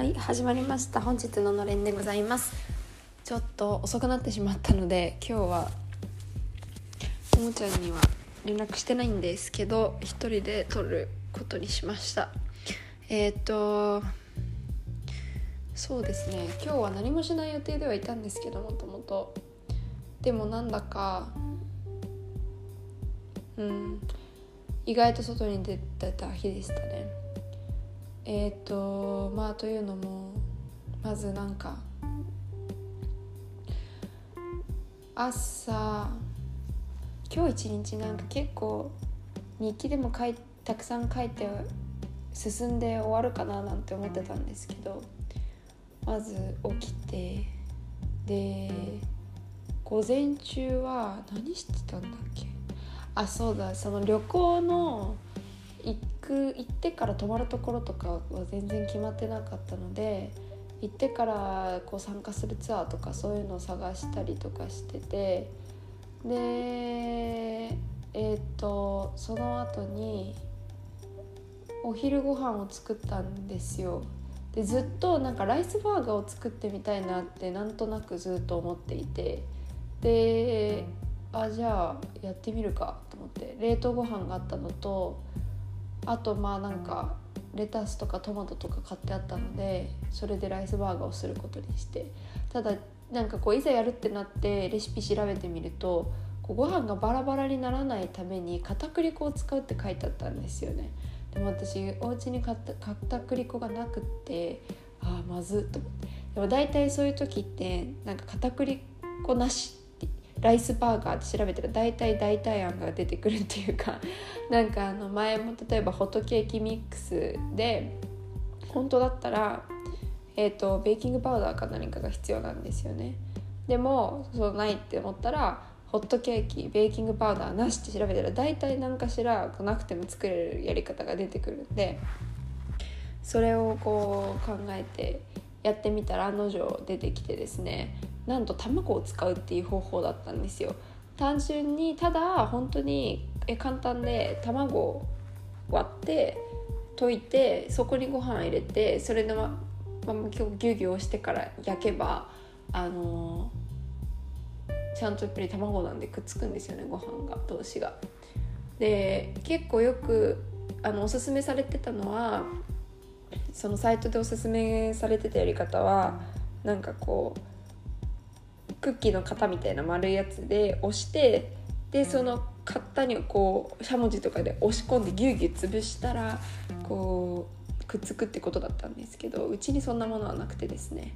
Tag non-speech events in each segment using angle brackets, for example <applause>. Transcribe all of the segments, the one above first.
はい始まりました。本日ののれんでございます。ちょっと遅くなってしまったので今日はともちゃんには連絡してないんですけど一人で撮ることにしました。えっ、とそうですね。今日は何もしない予定ではいたんですけどもともと。でもなんだかうん意外と外に出てた日でしたね。えっ、ー、とまあというのもまずなんか朝今日一日なんか結構日記でも書いたくさん書いて進んで終わるかななんて思ってたんですけどまず起きてで午前中は何してたんだっけ？あそうだその旅行のく行ってから泊まるところとかは全然決まってなかったので行ってからこう参加するツアーとかそういうのを探したりとかしててでえー、っとその後にお昼ご飯を作ったんですよ。でずっとなんかライスバーガーを作ってみたいなってなんとなくずっと思っていてであじゃあやってみるかと思って冷凍ご飯があったのとあとまあなんかレタスとかトマトとか買ってあったのでそれでライスバーガーをすることにして。ただなんかこういざやるってなってレシピ調べてみるとこうご飯がバラバラにならないために片栗粉を使うって書いてあったんですよね。でも私お家に買った片栗粉がなくってああまずっと思って。でも大体そういう時ってなんか片栗粉なしライスバーガーって調べたら大体代替案が出てくるっていうか <laughs> なんかあの前も例えばホットケーキミックスで本当だったら、えーと、ベーキングパウダーか何かが必要なんですよね。でもそうないって思ったらホットケーキベーキングパウダーなしって調べたら大体何かしらなくても作れるやり方が出てくるんでそれをこう考えてやってみたら案の定出てきてですねなんと卵を使うっていう方法だったんですよ単純にただ本当に簡単で卵を割って溶いてそこにご飯入れてそれでままギュギュ押してから焼けばあのー、ちゃんとやっぱり卵なんでくっつくんですよねご飯が同士が。で結構よくあのおすすめされてたのはそのサイトでおすすめされてたやり方はなんかこうクッキーの型みたいな丸いやつで押してでその型にこうしゃもじとかで押し込んでギュウギュウ潰したらこうくっつくってことだったんですけどうちにそんなものはなくてですね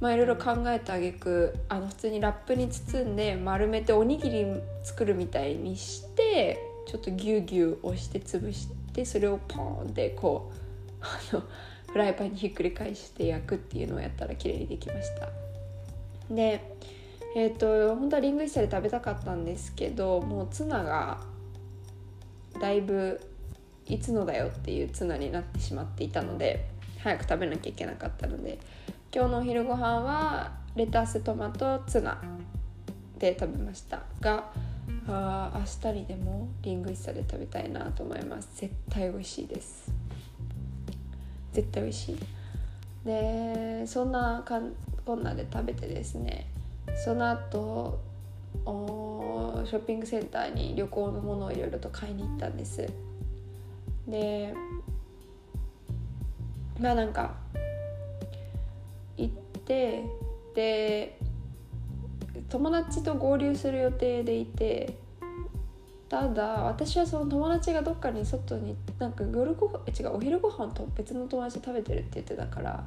まあいろいろ考えたあげくあの普通にラップに包んで丸めておにぎり作るみたいにしてちょっとギュウギュウ押して潰してそれをポーンってこうあのフライパンにひっくり返して焼くっていうのをやったら綺麗にできました。でえっ、ー、と本当はリングイッサで食べたかったんですけどもうツナがだいぶいつのだよっていうツナになってしまっていたので早く食べなきゃいけなかったので今日のお昼ご飯はレタストマトツナで食べましたがあ明日にでもリングイッサで食べたいなと思います。絶対美味しいです。絶対美味しい。でそんなかんこんなで食べてですねその後ショッピングセンターに旅行のものをいろいろと買いに行ったんです。でまあなんか行ってで友達と合流する予定でいてただ私はその友達がどっかに外になんか夜ご違うお昼ご飯と別の友達と食べてるって言ってたから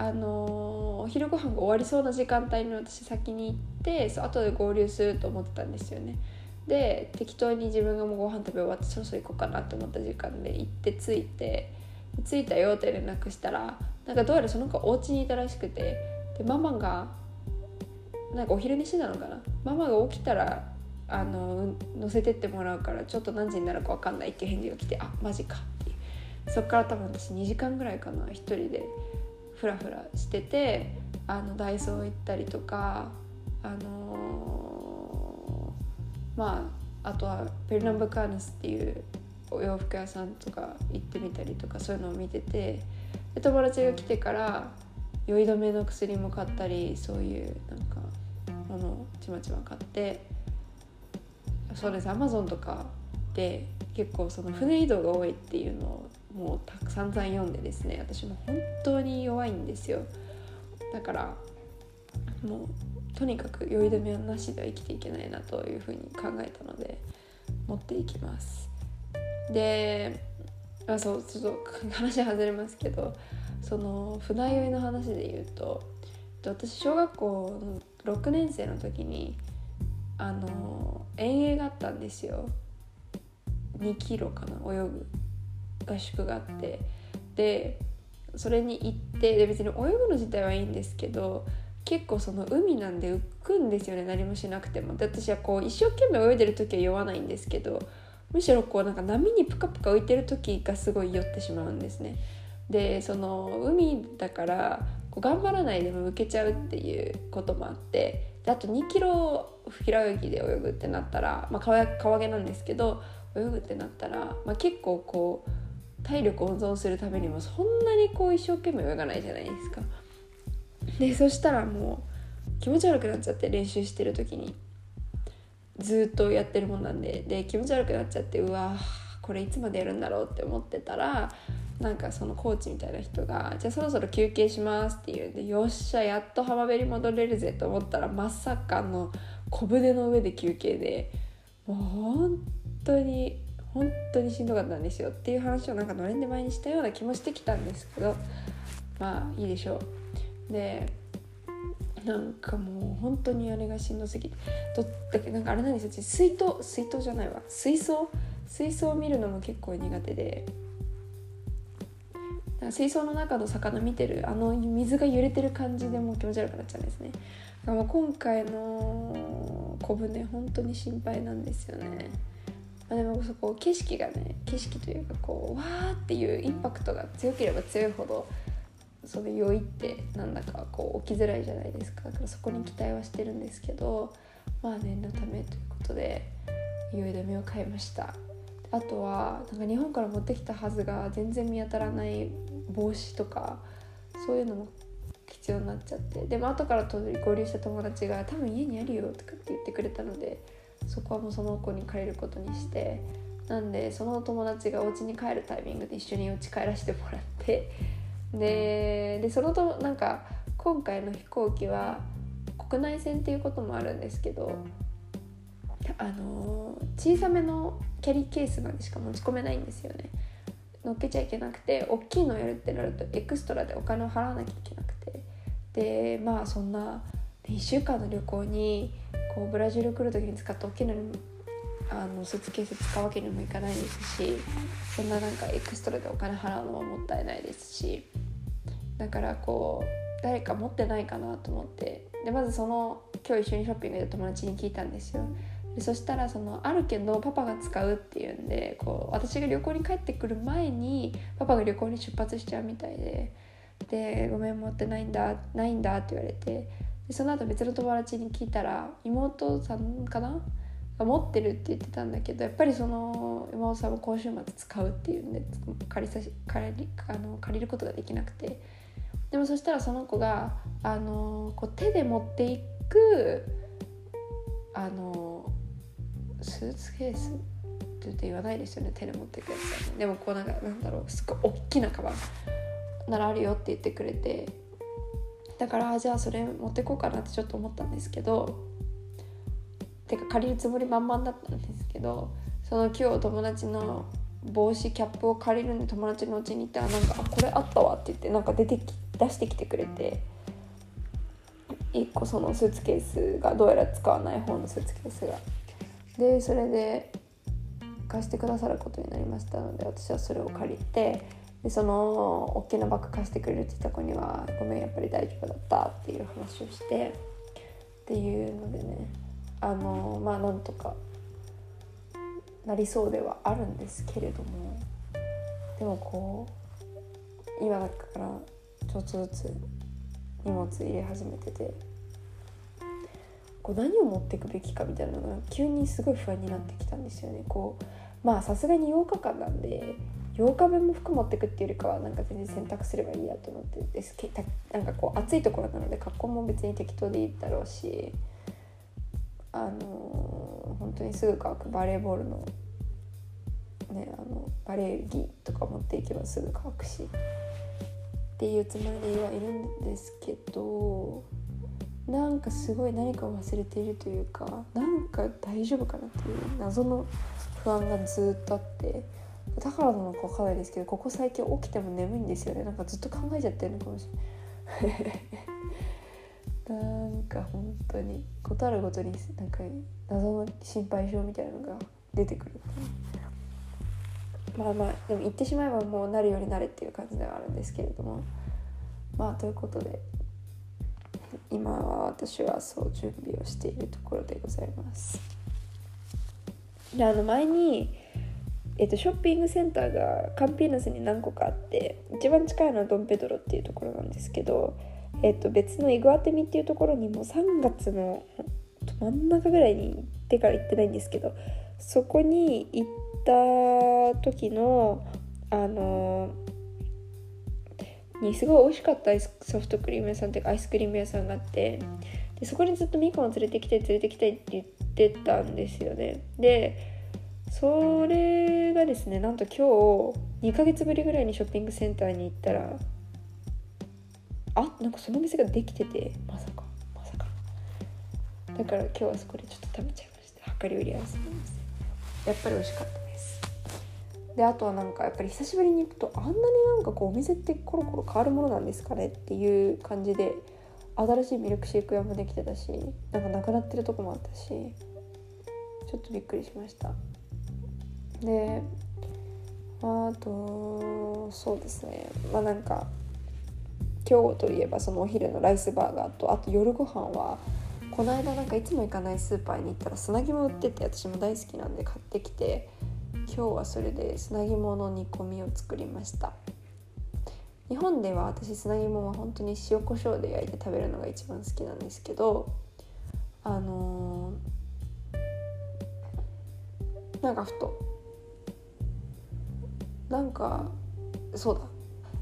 あのお昼ご飯が終わりそうな時間帯に私先に行ってそう後で合流すると思ってたんですよね。で適当に自分がもうご飯食べ終わってそろそろ行こうかなと思った時間で行って着いて着いたよって連絡したらなんかどうやらその子お家にいたらしくてでママがなんかお昼寝してたのかな？ママが起きたらあの乗せてってもらうからちょっと何時になるか分かんないっていう返事が来てあマジかってそっから多分私2時間ぐらいかな一人で。フラフラしててあのダイソー行ったりとかあのー、まああとはペルナンブカーヌスっていうお洋服屋さんとか行ってみたりとかそういうのを見ててで友達が来てから酔い止めの薬も買ったりそういうなんかものをちまちま買ってそうです。アマゾンとかで結構その船移動が多いっていうのをもうたくさん読んでですね私も本当に弱いんですよ。だからもうとにかく酔い止めはなしでは生きていけないなというふうに考えたので持っていきます。であそうちょっと <laughs> 話外れますけどその船酔いの話で言うと私小学校の6年生の時にあの遠泳があったんですよ。2キロかな泳ぐ。合宿があってでそれに行ってで別に泳ぐの自体はいいんですけど結構その海なんで浮くんですよね何もしなくても。で私はこう一生懸命泳いでる時は酔わないんですけどむしろこうなんか波にプカプカ浮いてる時がすごい酔ってしまうんですね。でその海だからこう頑張らないでも浮けちゃうっていうこともあってであと2キロ平泳ぎで泳ぐってなったら、まあ、川川毛なんですけど泳ぐってなったら、まあ、結構こう体力温存するためにもそんなにこう一生懸命泳がないじゃないですか。でそしたらもう気持ち悪くなっちゃって練習してる時にずっとやってるもんなんでで気持ち悪くなっちゃってうわこれいつまでやるんだろうって思ってたらなんかそのコーチみたいな人が「じゃあそろそろ休憩します」って言うんで「よっしゃやっと浜辺に戻れるぜ」と思ったらまさかの小舟の上で休憩でもう本当に本当にしんどかったんですよっていう話をなんかのれんで前にしたような気もしてきたんですけどまあいいでしょう。でなんかもう本当にあれがしんどすぎてどだけなんかあれなんですよ。水筒水筒じゃないわ。水槽？水槽を見るのも結構苦手で。水槽の中の魚見てるあの水が揺れてる感じでもう気持ち悪くなっちゃうんですね。だからもう今回の小舟本当に心配なんですよね。まあ、でもそこ景色がね景色というかこうわーっていうインパクトが強ければ強いほどその酔いってなんだかこう起きづらいじゃないですか。だからそこに期待はしてるんですけどまあ念のためということで酔い止めを買いました。あとはなんか日本から持ってきたはずが全然見当たらない帽子とかそういうのも必要になっちゃって。でも後から合流した友達が「多分家にあるよ」とかって言ってくれたのでそこはもうその子に借りることにしてなんでその友達がお家に帰るタイミングで一緒に家帰らせてもらってででそのとなんか今回の飛行機は国内線っていうこともあるんですけどあの小さめのキャリーケースまでしか持ち込めないんですよね。乗っけちゃいけなくて大きいのやるってなるとエクストラでお金を払わなきゃいけなくて。でまあそんな1週間の旅行にこうブラジル来る時に使った大きなあのスーツケース使うわけにもいかないですしそんななんかエクストラでお金払うのももったいないですしだからこう誰か持ってないかなと思ってでまずその今日一緒にショッピングで友達に聞いたんですよ。でそしたらそのあるけどパパが使うっていうんでこう私が旅行に帰ってくる前にパパが旅行に出発しちゃうみたいでで「ごめん持ってないんだないんだ」って言われてでその後別の友達に聞いたら妹さんかな？が持ってるって言ってたんだけどやっぱりその妹さんも今週末使うっていうんで借りさし借りあの借りることができなくて。でもそしたらその子があのこう手で持っていくあのスーツケースって言わないですよね？手で持ってくやつ、でもこうなんかなんだろうすごい大きなカバンならあるよって言ってくれて。だからじゃあそれ持ってこうかなってちょっと思ったんですけどてか借りるつもり満々だったんですけどその今日友達の帽子キャップを借りるんで友達の家に行ったらなんか「あこれあったわ」って言ってなんか出てき出してきてくれて1個そのスーツケースがどうやら使わない方のスーツケースが。でそれで貸してくださることになりましたので私はそれを借りてでその大きなバッグ貸してくれるって言った子には「ごめんやっぱり大丈夫だった」っていう話をしてっていうのでねあのまあなんとかなりそうではあるんですけれどもでもこう今だからちょっとずつ荷物入れ始めててこう何を持っていくべきかみたいなのが急にすごい不安になってきたんですよね。こうまあさすがに8日間なんで8日分も服持ってくっていうよりかはなんか全然洗濯すればいいやと思ってですけなんかこう暑いところなので格好も別に適当でいいだろうしあのー、本当にすぐ乾くバレーボールのねあのバレー着とか持っていけばすぐ乾くしっていうつもりではいるんですけどなんかすごい何かを忘れているというかなんか大丈夫かなっていう謎の不安がずっとあってだからなのか分かんないですけどここ最近起きても眠いんですよね。なんかずっと考えちゃってるのかもしれない。<laughs> なんか本当に事あるごとになんか謎の心配性みたいなのが出てくる。まあまあでも言ってしまえばもうなるようになれっていう感じではあるんですけれども。まあということで今は私はそう準備をしているところでございます。であの前にえっと、ショッピングセンターがカンピーナスに何個かあって一番近いのはドンペドロっていうところなんですけど、えっと、別のイグアテミっていうところにも3月の真ん中ぐらいに行ってから行ってないんですけどそこに行った時のあのにすごい美味しかったソフトクリーム屋さんっていうかアイスクリーム屋さんがあってでそこにずっとミカを連れてきて連れてきたいって言ってたんですよね。でそれがですねなんと今日2ヶ月ぶりぐらいにショッピングセンターに行ったらあなんかその店ができててまさかまさか。だから今日はそこでちょっと食べちゃいました。量り売り合わせますやっぱり美味しかったです。であとはなんかやっぱり久しぶりに行くとあんなになんかこうお店ってコロコロ変わるものなんですかねっていう感じで新しいミルクシェイク屋もできてたしなんかなくなってるとこもあったしちょっとびっくりしました。であとそうですね。まあなんか今日といえばそのお昼のライスバーガーとあと夜ご飯はこの間なんかいつも行かないスーパーに行ったら砂肝売ってて私も大好きなんで買ってきて今日はそれで砂肝の煮込みを作りました。日本では私砂肝は本当に塩コショウで焼いて食べるのが一番好きなんですけどあのー、なんかふとなんかそうだ。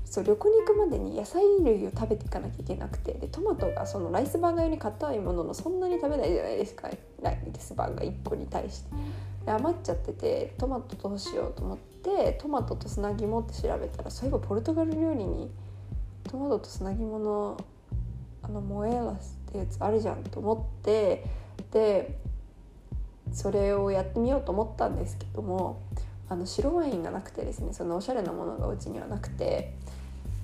そう旅行に行くまでに野菜類を食べていかなきゃいけなくてでトマトがそのライスバーガー用に硬いもののそんなに食べないじゃないですか。ライスバーガー1個に対して。余っちゃっててトマトどうしようと思ってトマトと砂肝って調べたらそういえばポルトガル料理にトマトと砂肝のあのモエラスってやつあるじゃんと思ってでそれをやってみようと思ったんですけどもあの白ワインがなくてですねそのおしゃれなものがうちにはなくて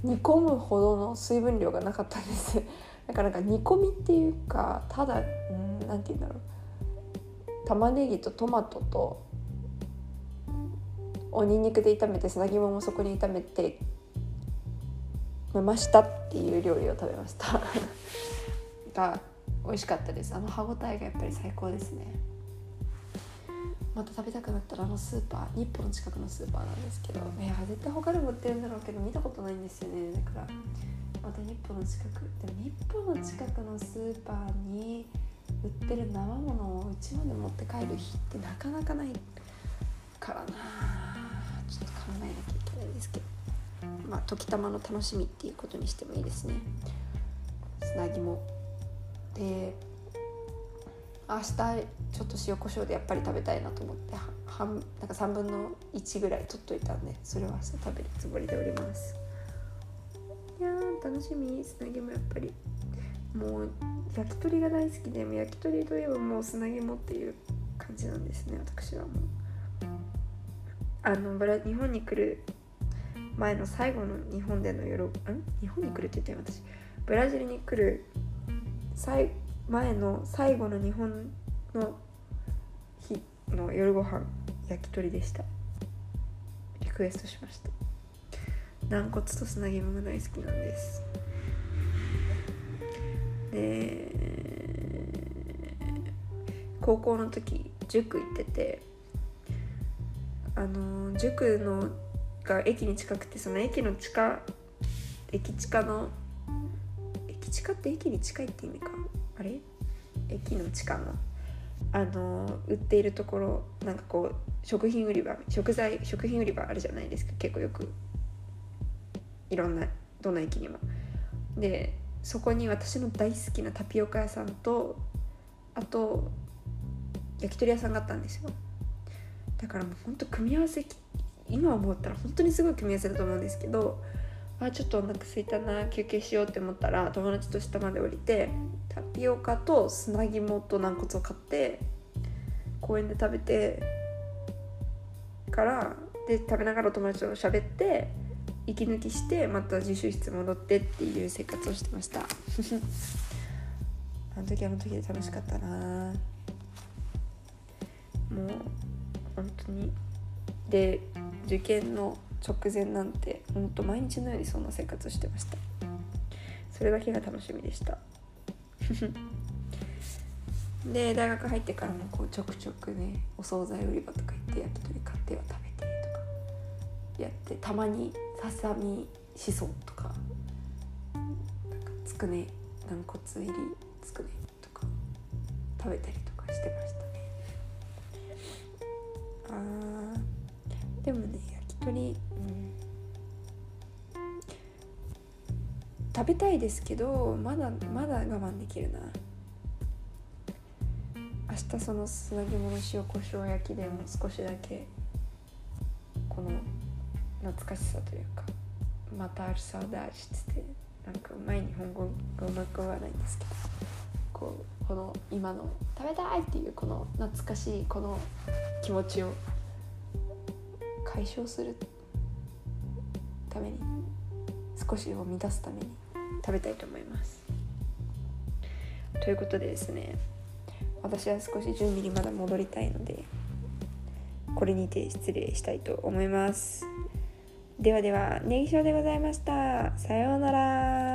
煮込むほどの水分量がなかったんです。<laughs> だからなんか煮込みっていうかただ何て言うんだろう。玉ねぎとトマトとおにんにくで炒めて砂肝もそこに炒めてましたっていう料理を食べました。<laughs> が美味しかったです。あの歯ごたえがやっぱり最高ですね。また食べたくなったらあのスーパー日本の近くのスーパーなんですけどいや絶対他でも売ってるんだろうけど見たことないんですよねだから。また日本の近くでも日本の近くのスーパーに売ってる生ものをうちまで持って帰る日ってなかなかないからな。ちょっと考えなきゃいけないですけど。まあ時たまの楽しみっていうことにしてもいいですね。砂肝で明日ちょっと塩コショウでやっぱり食べたいなと思って半なんか3分の1ぐらい取っといたんでそれは明日食べるつもりでおります。いや楽しみ。砂肝やっぱり。もう焼き鳥が大好きで焼き鳥といえばもう砂肝っていう感じなんですね私はもう。あの日本に来る前の最後の日本での夜ん？日本に来るって言ったよ私。ブラジルに来る最前の最後の日本の日の夜ご飯焼き鳥でした。リクエストしました。軟骨と砂肝が大好きなんです。で高校の時塾行っててあの塾のが駅に近くてその駅の地下駅地下の駅地下って駅に近いって意味か。あれ？駅の地下のあの売っているところなんかこう食品売り場食材食品売り場あるじゃないですか。結構よく。いろんなどんな駅にも。でそこに私の大好きなタピオカ屋さんとあと焼き鳥屋さんがあったんですよ。だからもうほんと組み合わせ今思ったら本当にすごい組み合わせだと思うんですけどあちょっとお腹すいたな休憩しようって思ったら友達と下まで降りてピオカと砂肝と軟骨を買って公園で食べてからで食べながらお友達と喋って息抜きしてまた自習室戻ってっていう生活をしてました。<laughs> あの時あの時で楽しかったな。もう本当に。で受験の直前なんてほんと毎日のようにそんな生活をしてました。それだけが楽しみでした。<laughs> で大学入ってからもこうちょくちょくねお惣菜売り場とか行って焼き鳥買っては食べてとかやってたまにささみしそとかなんかつくね軟骨入りつくねとか食べたりとかしてましたね。あーでもね焼き鳥、うん、食べたいですけどまだまだ我慢できるな明日その砂肝の塩コショウ焼きでも少しだけこの懐かしさというか「またあるサウダー」っつってなんかうまい日本語がうまくはないんですけどこうこの今の「食べたい!」っていうこの懐かしいこの気持ちを解消するために少しを満たすために食べたいと思います。ということでですね私は少し準備にまだ戻りたいのでこれにて失礼したいと思います。ではでは、ネギショーでございました。さようなら。